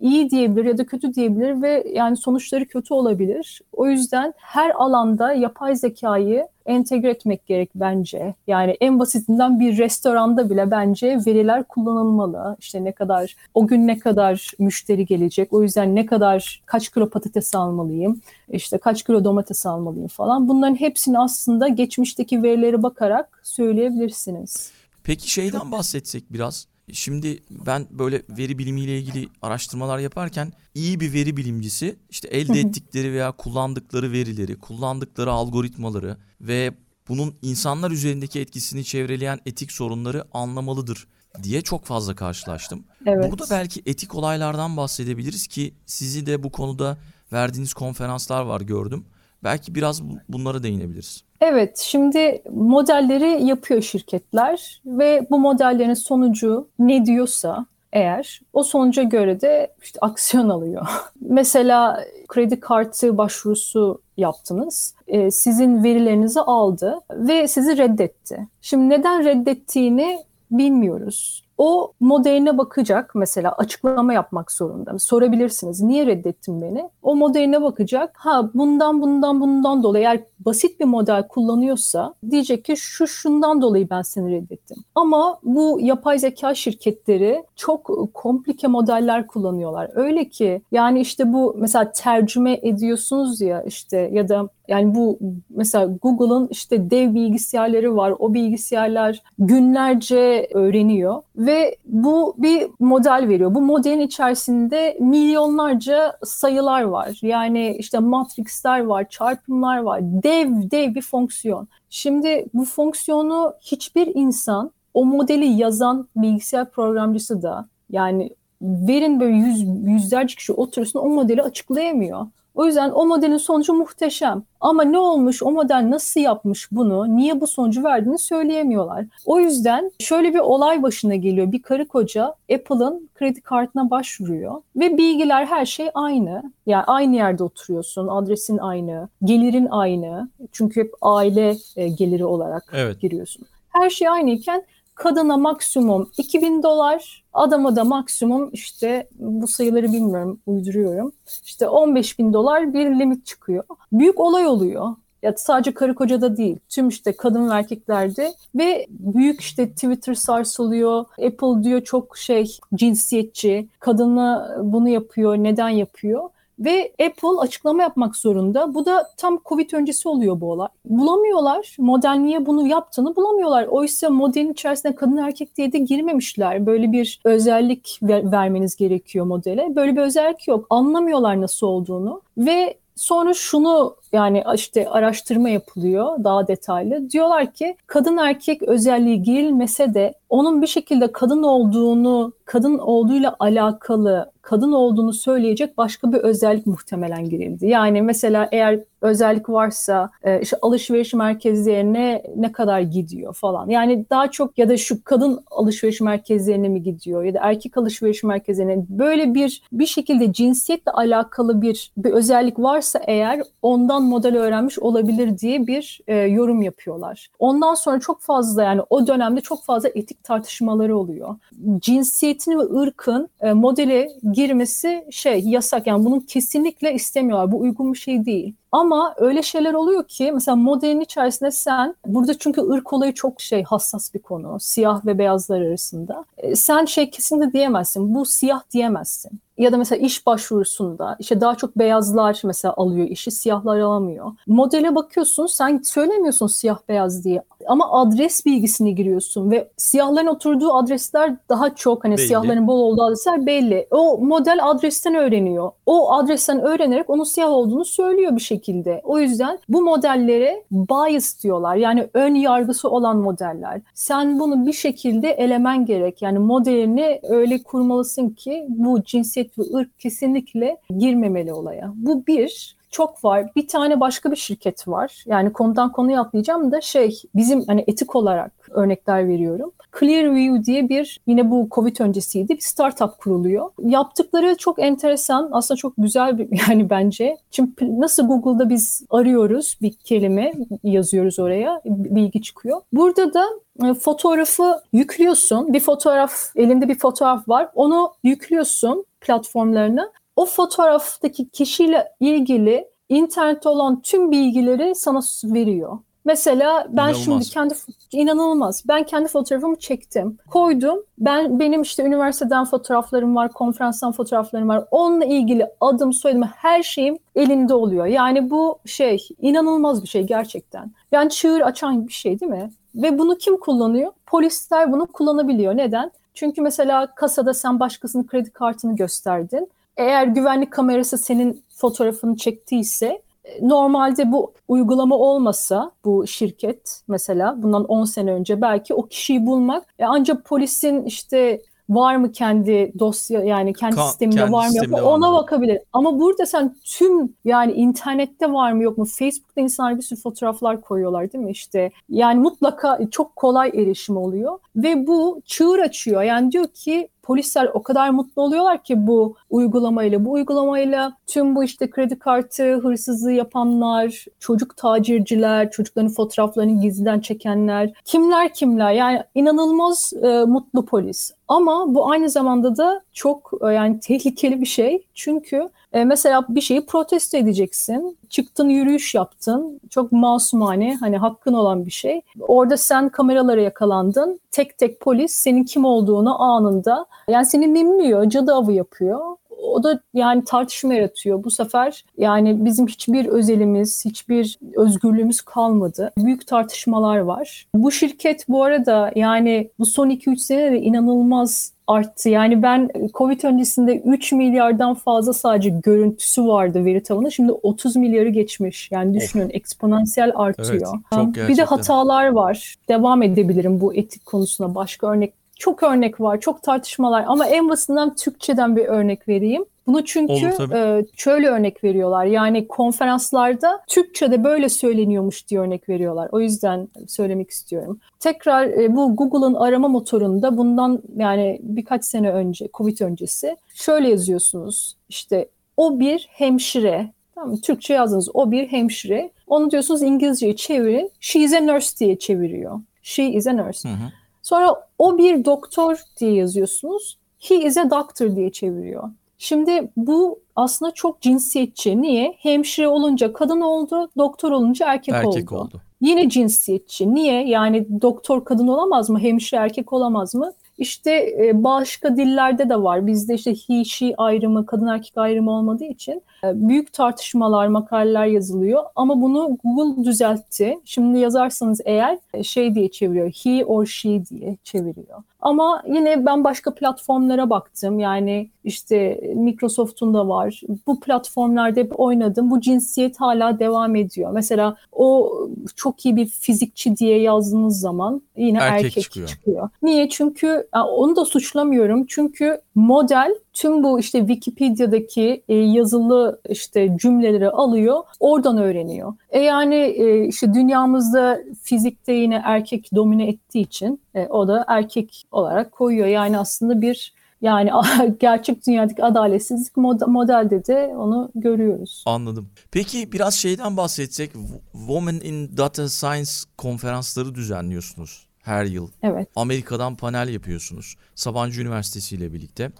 B: iyi diyebilir ya da kötü diyebilir ve yani sonuçları kötü olabilir. O yüzden her alanda yapay zekayı entegre etmek gerek bence. Yani en basitinden bir restoranda bile bence veriler kullanılmalı. İşte ne kadar o gün ne kadar müşteri gelecek. O yüzden ne kadar kaç kilo patates almalıyım. işte kaç kilo domates almalıyım falan. Bunların hepsini aslında geçmişteki verilere bakarak söyleyebilirsiniz.
A: Peki şeyden bahsetsek biraz. Şimdi ben böyle veri bilimiyle ilgili araştırmalar yaparken iyi bir veri bilimcisi işte elde ettikleri veya kullandıkları verileri, kullandıkları algoritmaları ve bunun insanlar üzerindeki etkisini çevreleyen etik sorunları anlamalıdır diye çok fazla karşılaştım. Evet. Burada belki etik olaylardan bahsedebiliriz ki sizi de bu konuda verdiğiniz konferanslar var gördüm. Belki biraz bunlara değinebiliriz.
B: Evet, şimdi modelleri yapıyor şirketler ve bu modellerin sonucu ne diyorsa eğer o sonuca göre de işte aksiyon alıyor. Mesela kredi kartı başvurusu yaptınız. E, sizin verilerinizi aldı ve sizi reddetti. Şimdi neden reddettiğini bilmiyoruz o modeline bakacak mesela açıklama yapmak zorunda. Sorabilirsiniz niye reddettin beni? O modeline bakacak. Ha bundan bundan bundan dolayı eğer basit bir model kullanıyorsa diyecek ki şu şundan dolayı ben seni reddettim. Ama bu yapay zeka şirketleri çok komplike modeller kullanıyorlar. Öyle ki yani işte bu mesela tercüme ediyorsunuz ya işte ya da yani bu mesela Google'ın işte dev bilgisayarları var. O bilgisayarlar günlerce öğreniyor ve bu bir model veriyor. Bu modelin içerisinde milyonlarca sayılar var. Yani işte matrixler var, çarpımlar var. Dev dev bir fonksiyon. Şimdi bu fonksiyonu hiçbir insan o modeli yazan bilgisayar programcısı da yani verin böyle yüz, yüzlerce kişi otursun o modeli açıklayamıyor. O yüzden o modelin sonucu muhteşem. Ama ne olmuş, o model nasıl yapmış bunu, niye bu sonucu verdiğini söyleyemiyorlar. O yüzden şöyle bir olay başına geliyor. Bir karı koca Apple'ın kredi kartına başvuruyor ve bilgiler her şey aynı. Yani aynı yerde oturuyorsun, adresin aynı, gelirin aynı. Çünkü hep aile e, geliri olarak evet. giriyorsun. Her şey aynıyken kadına maksimum 2000 dolar, adama da maksimum işte bu sayıları bilmiyorum uyduruyorum. İşte 15 bin dolar bir limit çıkıyor. Büyük olay oluyor. Ya sadece karı kocada değil. Tüm işte kadın ve erkeklerde ve büyük işte Twitter sarsılıyor. Apple diyor çok şey cinsiyetçi. Kadını bunu yapıyor. Neden yapıyor? Ve Apple açıklama yapmak zorunda. Bu da tam Covid öncesi oluyor bu olay. Bulamıyorlar. Model niye bunu yaptığını bulamıyorlar. Oysa modelin içerisinde kadın erkek diye de girmemişler. Böyle bir özellik ver- vermeniz gerekiyor modele. Böyle bir özellik yok. Anlamıyorlar nasıl olduğunu. Ve Sonra şunu yani işte araştırma yapılıyor daha detaylı. Diyorlar ki kadın erkek özelliği girilmese de onun bir şekilde kadın olduğunu, kadın olduğuyla alakalı kadın olduğunu söyleyecek başka bir özellik muhtemelen girildi. Yani mesela eğer özellik varsa e, işte alışveriş merkezlerine ne kadar gidiyor falan. Yani daha çok ya da şu kadın alışveriş merkezlerine mi gidiyor ya da erkek alışveriş merkezlerine böyle bir bir şekilde cinsiyetle alakalı bir bir özellik varsa eğer ondan model öğrenmiş olabilir diye bir e, yorum yapıyorlar. Ondan sonra çok fazla yani o dönemde çok fazla etik tartışmaları oluyor. Cinsiyetin ve ırkın e, modele girmesi şey yasak yani bunun kesinlikle istemiyorlar. Bu uygun bir şey değil. Ama öyle şeyler oluyor ki mesela modelin içerisinde sen burada çünkü ırk olayı çok şey hassas bir konu. Siyah ve beyazlar arasında. E, sen şey kesinlikle diyemezsin. Bu siyah diyemezsin ya da mesela iş başvurusunda işte daha çok beyazlar mesela alıyor işi siyahlar alamıyor. Modele bakıyorsun sen söylemiyorsun siyah beyaz diye ama adres bilgisini giriyorsun ve siyahların oturduğu adresler daha çok hani belli. siyahların bol olduğu adresler belli. O model adresten öğreniyor. O adresten öğrenerek onun siyah olduğunu söylüyor bir şekilde. O yüzden bu modellere bias diyorlar. Yani ön yargısı olan modeller. Sen bunu bir şekilde elemen gerek. Yani modelini öyle kurmalısın ki bu cinsiyet ve ırk kesinlikle girmemeli olaya. Bu bir çok var. Bir tane başka bir şirket var. Yani konudan konuya atlayacağım da şey bizim hani etik olarak örnekler veriyorum. Clearview diye bir yine bu Covid öncesiydi bir startup kuruluyor. Yaptıkları çok enteresan aslında çok güzel bir yani bence. Çünkü nasıl Google'da biz arıyoruz bir kelime yazıyoruz oraya bilgi çıkıyor. Burada da e, fotoğrafı yüklüyorsun. Bir fotoğraf elinde bir fotoğraf var. Onu yüklüyorsun platformlarına o fotoğraftaki kişiyle ilgili internette olan tüm bilgileri sana veriyor. Mesela ben inanılmaz. şimdi kendi inanılmaz. Ben kendi fotoğrafımı çektim. Koydum. Ben benim işte üniversiteden fotoğraflarım var, konferanstan fotoğraflarım var. Onunla ilgili adım, soyadım, her şeyim elinde oluyor. Yani bu şey inanılmaz bir şey gerçekten. Yani çığır açan bir şey değil mi? Ve bunu kim kullanıyor? Polisler bunu kullanabiliyor. Neden? Çünkü mesela kasada sen başkasının kredi kartını gösterdin eğer güvenlik kamerası senin fotoğrafını çektiyse e, normalde bu uygulama olmasa bu şirket mesela bundan 10 sene önce belki o kişiyi bulmak e, ancak polisin işte var mı kendi dosya yani kendi Ka- sisteminde kendi var mı yok mu ona mı? bakabilir. Ama burada sen tüm yani internette var mı yok mu Facebook'ta insanlar bir sürü fotoğraflar koyuyorlar değil mi işte yani mutlaka çok kolay erişim oluyor ve bu çığır açıyor yani diyor ki polisler o kadar mutlu oluyorlar ki bu uygulamayla. Bu uygulamayla tüm bu işte kredi kartı hırsızlığı yapanlar, çocuk tacirciler, çocukların fotoğraflarını gizliden çekenler, kimler kimler yani inanılmaz e, mutlu polis. Ama bu aynı zamanda da çok e, yani tehlikeli bir şey. Çünkü e, mesela bir şeyi protesto edeceksin. Çıktın yürüyüş yaptın. Çok masumane hani hakkın olan bir şey. Orada sen kameralara yakalandın. Tek tek polis senin kim olduğunu anında yani seni mimliyor, cadı avı yapıyor o da yani tartışma yaratıyor. Bu sefer yani bizim hiçbir özelimiz, hiçbir özgürlüğümüz kalmadı. Büyük tartışmalar var. Bu şirket bu arada yani bu son 2-3 senede inanılmaz arttı. Yani ben Covid öncesinde 3 milyardan fazla sadece görüntüsü vardı veri tabanı. Şimdi 30 milyarı geçmiş. Yani düşünün of. eksponansiyel artıyor. Evet, bir de hatalar var. Devam edebilirim bu etik konusuna. Başka örnek çok örnek var, çok tartışmalar ama en basından Türkçeden bir örnek vereyim. Bunu çünkü Olur, e, şöyle örnek veriyorlar. Yani konferanslarda Türkçe'de böyle söyleniyormuş diye örnek veriyorlar. O yüzden söylemek istiyorum. Tekrar e, bu Google'ın arama motorunda bundan yani birkaç sene önce, Covid öncesi şöyle yazıyorsunuz. İşte o bir hemşire. Tamam mı? Türkçe yazdınız. O bir hemşire. Onu diyorsunuz İngilizce'ye çevirin. She is a nurse diye çeviriyor. She is a nurse. Hı hı. Sonra o bir doktor diye yazıyorsunuz. He is a doctor diye çeviriyor. Şimdi bu aslında çok cinsiyetçi. Niye? Hemşire olunca kadın oldu, doktor olunca erkek, erkek oldu. oldu. Yine cinsiyetçi. Niye? Yani doktor kadın olamaz mı? Hemşire erkek olamaz mı? İşte e, başka dillerde de var. Bizde işte he, she ayrımı, kadın erkek ayrımı olmadığı için e, büyük tartışmalar, makaleler yazılıyor. Ama bunu Google düzeltti. Şimdi yazarsanız eğer e, şey diye çeviriyor. He or she diye çeviriyor. Ama yine ben başka platformlara baktım. Yani işte Microsoft'un da var. Bu platformlarda hep oynadım. Bu cinsiyet hala devam ediyor. Mesela o çok iyi bir fizikçi diye yazdığınız zaman yine erkek, erkek çıkıyor. çıkıyor. Niye? Çünkü onu da suçlamıyorum. Çünkü model tüm bu işte Wikipedia'daki e, yazılı işte cümleleri alıyor, oradan öğreniyor. E yani e, işte dünyamızda fizikte yine erkek domine ettiği için e, o da erkek olarak koyuyor. Yani aslında bir yani gerçek dünyadaki adaletsizlik modelde de onu görüyoruz.
A: Anladım. Peki biraz şeyden bahsetsek Women in Data Science konferansları düzenliyorsunuz her yıl.
B: Evet.
A: Amerika'dan panel yapıyorsunuz. Sabancı Üniversitesi ile birlikte.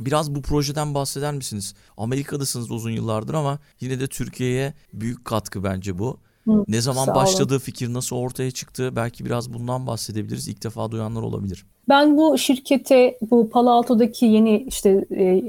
A: Biraz bu projeden bahseder misiniz? Amerika'dasınız uzun yıllardır ama yine de Türkiye'ye büyük katkı bence bu. Hı, ne zaman başladığı fikir nasıl ortaya çıktı? Belki biraz bundan bahsedebiliriz. İlk defa duyanlar olabilir.
B: Ben bu şirkete, bu Palo Alto'daki yeni işte e,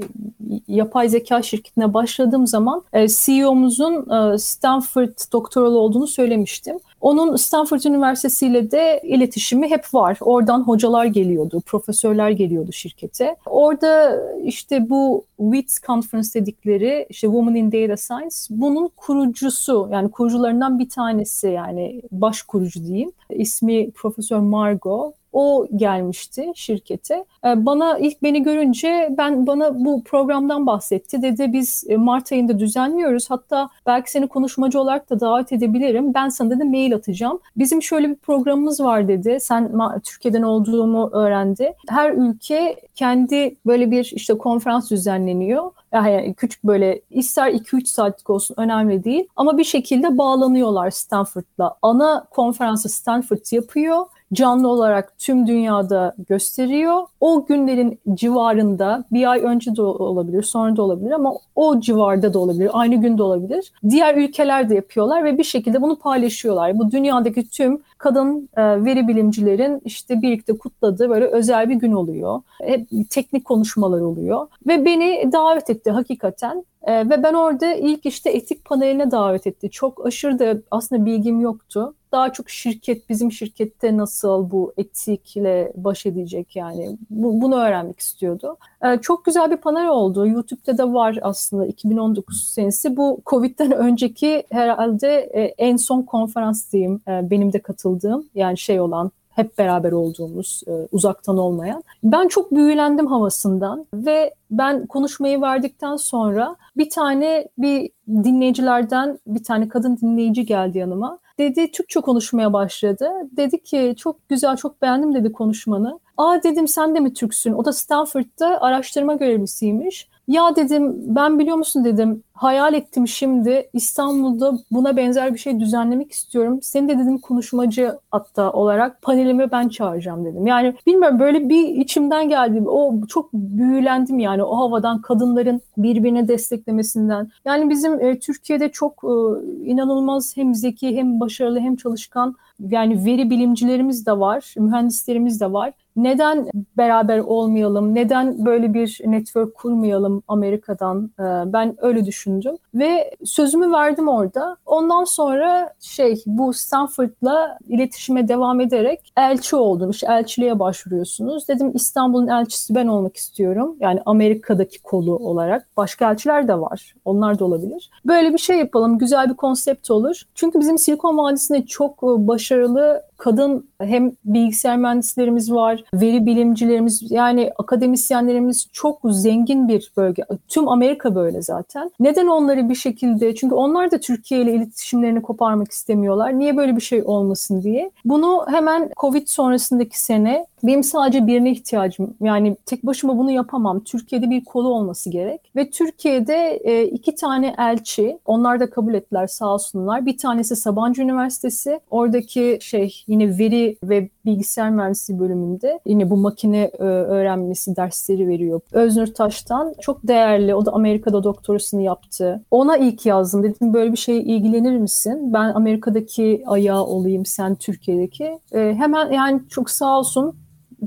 B: yapay zeka şirketine başladığım zaman e, CEO'muzun e, Stanford doktoralı olduğunu söylemiştim. Onun Stanford Üniversitesi ile de iletişimi hep var. Oradan hocalar geliyordu, profesörler geliyordu şirkete. Orada işte bu WITS Conference dedikleri işte Women in Data Science bunun kurucusu yani kurucularından bir tanesi yani baş kurucu diyeyim. İsmi Profesör Margot. O gelmişti şirkete. Ee, bana ilk beni görünce ben bana bu programdan bahsetti. Dedi biz e, Mart ayında düzenliyoruz. Hatta belki seni konuşmacı olarak da davet edebilirim. Ben sana da mail atacağım. Bizim şöyle bir programımız var dedi. Sen Türkiye'den olduğumu öğrendi. Her ülke kendi böyle bir işte konferans düzenleniyor. Yani küçük böyle ister 2-3 saatlik olsun önemli değil. Ama bir şekilde bağlanıyorlar Stanford'la. Ana konferansı Stanford yapıyor canlı olarak tüm dünyada gösteriyor. O günlerin civarında bir ay önce de olabilir, sonra da olabilir ama o civarda da olabilir, aynı günde olabilir. Diğer ülkeler de yapıyorlar ve bir şekilde bunu paylaşıyorlar. Bu dünyadaki tüm kadın e, veri bilimcilerin işte birlikte kutladığı böyle özel bir gün oluyor. Hep teknik konuşmalar oluyor ve beni davet etti hakikaten. E, ve ben orada ilk işte etik paneline davet etti. Çok aşırı da aslında bilgim yoktu daha çok şirket bizim şirkette nasıl bu etikle baş edecek yani bu, bunu öğrenmek istiyordu. Ee, çok güzel bir panel oldu. YouTube'da da var aslında 2019 senesi. Bu Covid'den önceki herhalde e, en son konferans diyeyim e, benim de katıldığım yani şey olan hep beraber olduğumuz, e, uzaktan olmayan. Ben çok büyülendim havasından ve ben konuşmayı verdikten sonra bir tane bir dinleyicilerden bir tane kadın dinleyici geldi yanıma. Dedi Türkçe konuşmaya başladı. Dedi ki çok güzel, çok beğendim dedi konuşmanı. Aa dedim sen de mi Türksün? O da Stanford'da araştırma görevlisiymiş. Ya dedim ben biliyor musun dedim hayal ettim şimdi İstanbul'da buna benzer bir şey düzenlemek istiyorum. Seni de dedim konuşmacı hatta olarak panelime ben çağıracağım dedim. Yani bilmiyorum böyle bir içimden geldi. O çok büyülendim yani o havadan kadınların birbirine desteklemesinden. Yani bizim e, Türkiye'de çok e, inanılmaz hem zeki hem başarılı hem çalışkan yani veri bilimcilerimiz de var, mühendislerimiz de var. Neden beraber olmayalım? Neden böyle bir network kurmayalım Amerika'dan? Ee, ben öyle düşündüm ve sözümü verdim orada. Ondan sonra şey bu Stanford'la iletişime devam ederek elçi oldum. İşte elçiliğe başvuruyorsunuz. Dedim İstanbul'un elçisi ben olmak istiyorum. Yani Amerika'daki kolu olarak. Başka elçiler de var. Onlar da olabilir. Böyle bir şey yapalım. Güzel bir konsept olur. Çünkü bizim Silikon Vadisi'nde çok başarılı kadın hem bilgisayar mühendislerimiz var, veri bilimcilerimiz yani akademisyenlerimiz çok zengin bir bölge. Tüm Amerika böyle zaten. Neden onları bir şekilde çünkü onlar da Türkiye ile iletişimlerini koparmak istemiyorlar. Niye böyle bir şey olmasın diye. Bunu hemen Covid sonrasındaki sene benim sadece birine ihtiyacım. Yani tek başıma bunu yapamam. Türkiye'de bir kolu olması gerek. Ve Türkiye'de e, iki tane elçi, onlar da kabul ettiler sağ olsunlar. Bir tanesi Sabancı Üniversitesi. Oradaki şey yine veri ve bilgisayar mühendisliği bölümünde yine bu makine e, öğrenmesi dersleri veriyor. Öznur Taş'tan çok değerli. O da Amerika'da doktorasını yaptı. Ona ilk yazdım. Dedim böyle bir şeye ilgilenir misin? Ben Amerika'daki ayağı olayım, sen Türkiye'deki. E, hemen yani çok sağ olsun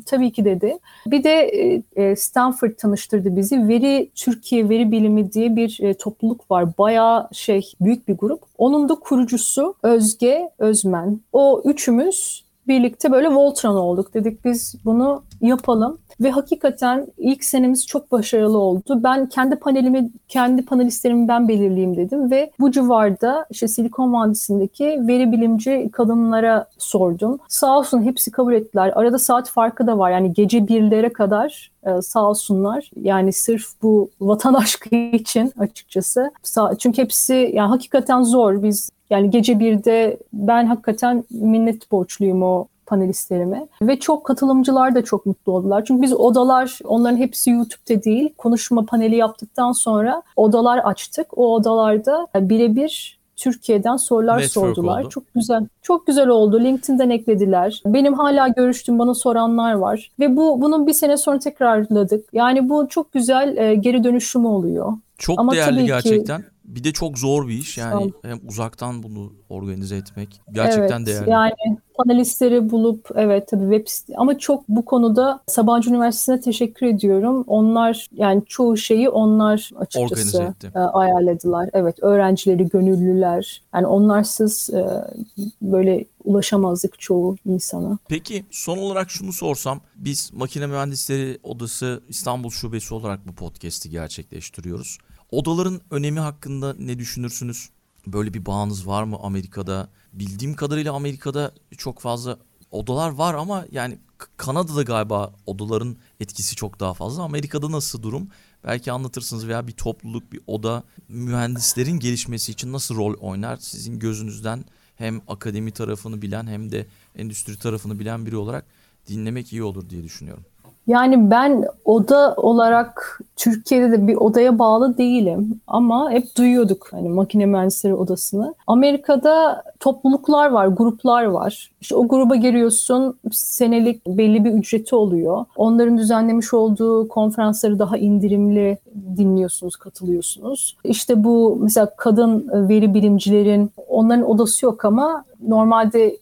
B: tabii ki dedi. Bir de e, e, Stanford tanıştırdı bizi. Veri Türkiye Veri Bilimi diye bir e, topluluk var. Bayağı şey büyük bir grup. Onun da kurucusu Özge Özmen. O üçümüz birlikte böyle Voltron olduk. Dedik biz bunu yapalım. Ve hakikaten ilk senemiz çok başarılı oldu. Ben kendi panelimi, kendi panelistlerimi ben belirleyeyim dedim ve bu civarda işte Silikon Vadisi'ndeki veri bilimci kadınlara sordum. Sağ olsun hepsi kabul ettiler. Arada saat farkı da var. Yani gece birlere kadar e, sağ olsunlar. Yani sırf bu vatan aşkı için açıkçası. Çünkü hepsi yani hakikaten zor. Biz yani gece birde ben hakikaten minnet borçluyum o panelistlerime. Ve çok katılımcılar da çok mutlu oldular. Çünkü biz odalar, onların hepsi YouTube'da değil, konuşma paneli yaptıktan sonra odalar açtık. O odalarda birebir Türkiye'den sorular
A: Network
B: sordular.
A: oldu.
B: Çok güzel. Çok güzel oldu. LinkedIn'den eklediler. Benim hala görüştüğüm bana soranlar var. Ve bu bunun bir sene sonra tekrarladık. Yani bu çok güzel e, geri dönüşümü oluyor.
A: Çok
B: Ama tabii
A: değerli
B: ki-
A: gerçekten. Bir de çok zor bir iş yani hem uzaktan bunu organize etmek gerçekten
B: evet,
A: değerli.
B: Yani panelistleri bulup evet tabii web site ama çok bu konuda Sabancı Üniversitesi'ne teşekkür ediyorum. Onlar yani çoğu şeyi onlar açıkçası e, ayarladılar. Evet öğrencileri gönüllüler. Yani onlarsız e, böyle ulaşamazdık çoğu insana.
A: Peki son olarak şunu sorsam biz Makine Mühendisleri Odası İstanbul Şubesi olarak bu podcast'i gerçekleştiriyoruz. Odaların önemi hakkında ne düşünürsünüz? Böyle bir bağınız var mı Amerika'da? Bildiğim kadarıyla Amerika'da çok fazla odalar var ama yani Kanada'da galiba odaların etkisi çok daha fazla. Amerika'da nasıl durum? Belki anlatırsınız veya bir topluluk, bir oda mühendislerin gelişmesi için nasıl rol oynar? Sizin gözünüzden hem akademi tarafını bilen hem de endüstri tarafını bilen biri olarak dinlemek iyi olur diye düşünüyorum.
B: Yani ben oda olarak Türkiye'de de bir odaya bağlı değilim ama hep duyuyorduk hani makine mühendisleri odasını. Amerika'da topluluklar var, gruplar var. İşte o gruba giriyorsun, senelik belli bir ücreti oluyor. Onların düzenlemiş olduğu konferansları daha indirimli dinliyorsunuz, katılıyorsunuz. İşte bu mesela kadın veri bilimcilerin onların odası yok ama normalde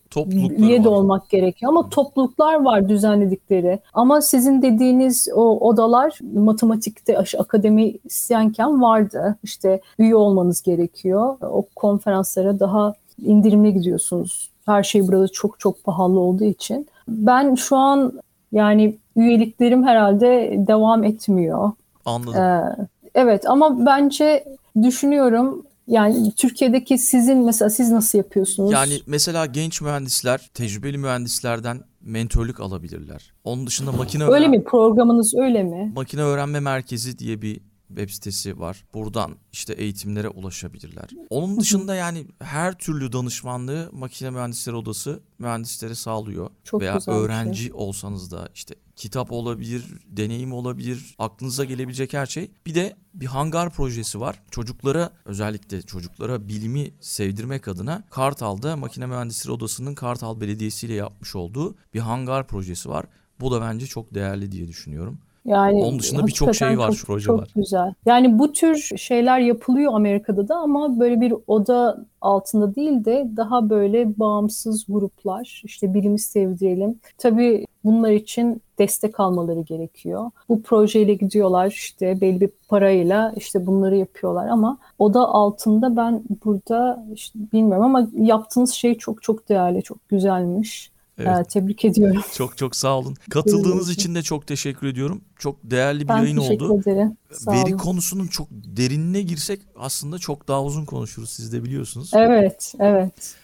B: üye de olmak gerekiyor ama topluluklar var düzenledikleri. Ama sizin dediğiniz o odalar matematikte akademisyenken vardı. İşte üye olmanız gerekiyor. O konferanslara daha indirimli gidiyorsunuz. Her şey burada çok çok pahalı olduğu için. Ben şu an yani üyeliklerim herhalde devam etmiyor.
A: Anladım.
B: Ee, evet ama bence düşünüyorum yani Türkiye'deki sizin mesela siz nasıl yapıyorsunuz?
A: Yani mesela genç mühendisler tecrübeli mühendislerden mentörlük alabilirler. Onun dışında makine
B: öyle
A: öğren-
B: mi programınız öyle mi?
A: makine öğrenme merkezi diye bir web sitesi var. Buradan işte eğitimlere ulaşabilirler. Onun dışında yani her türlü danışmanlığı makine mühendisleri odası mühendislere sağlıyor.
B: Çok
A: Veya
B: şey.
A: öğrenci olsanız da işte kitap olabilir, deneyim olabilir, aklınıza gelebilecek her şey. Bir de bir hangar projesi var. Çocuklara özellikle çocuklara bilimi sevdirmek adına Kartal'da Makine Mühendisleri Odası'nın Kartal Belediyesi ile yapmış olduğu bir hangar projesi var. Bu da bence çok değerli diye düşünüyorum.
B: Yani
A: Onun dışında birçok şey var,
B: çok,
A: proje
B: çok
A: var.
B: güzel. Yani bu tür şeyler yapılıyor Amerika'da da ama böyle bir oda altında değil de daha böyle bağımsız gruplar işte bilimi sevdirelim. Tabii bunlar için destek almaları gerekiyor. Bu projeyle gidiyorlar işte belli bir parayla işte bunları yapıyorlar ama oda altında ben burada işte bilmiyorum ama yaptığınız şey çok çok değerli, çok güzelmiş.
A: Evet.
B: Tebrik ediyorum.
A: Çok çok sağ olun. Katıldığınız için de çok teşekkür ediyorum. Çok değerli bir
B: Ben
A: yayın
B: teşekkür
A: oldu.
B: ederim. Sağ
A: Veri
B: olun.
A: konusunun çok derinine girsek aslında çok daha uzun konuşuruz siz de biliyorsunuz.
B: Evet, evet.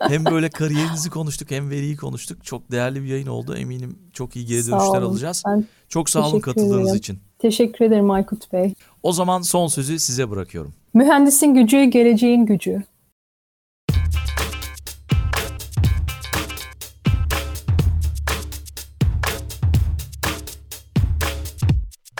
A: hem böyle kariyerinizi konuştuk hem veriyi konuştuk. Çok değerli bir yayın oldu. Eminim çok iyi geri dönüşler
B: olun.
A: alacağız.
B: Ben
A: Çok sağ olun
B: teşekkür
A: katıldığınız
B: ederim.
A: için.
B: teşekkür ederim Aykut Bey.
A: O zaman son sözü size bırakıyorum.
B: Mühendisin gücü, geleceğin gücü.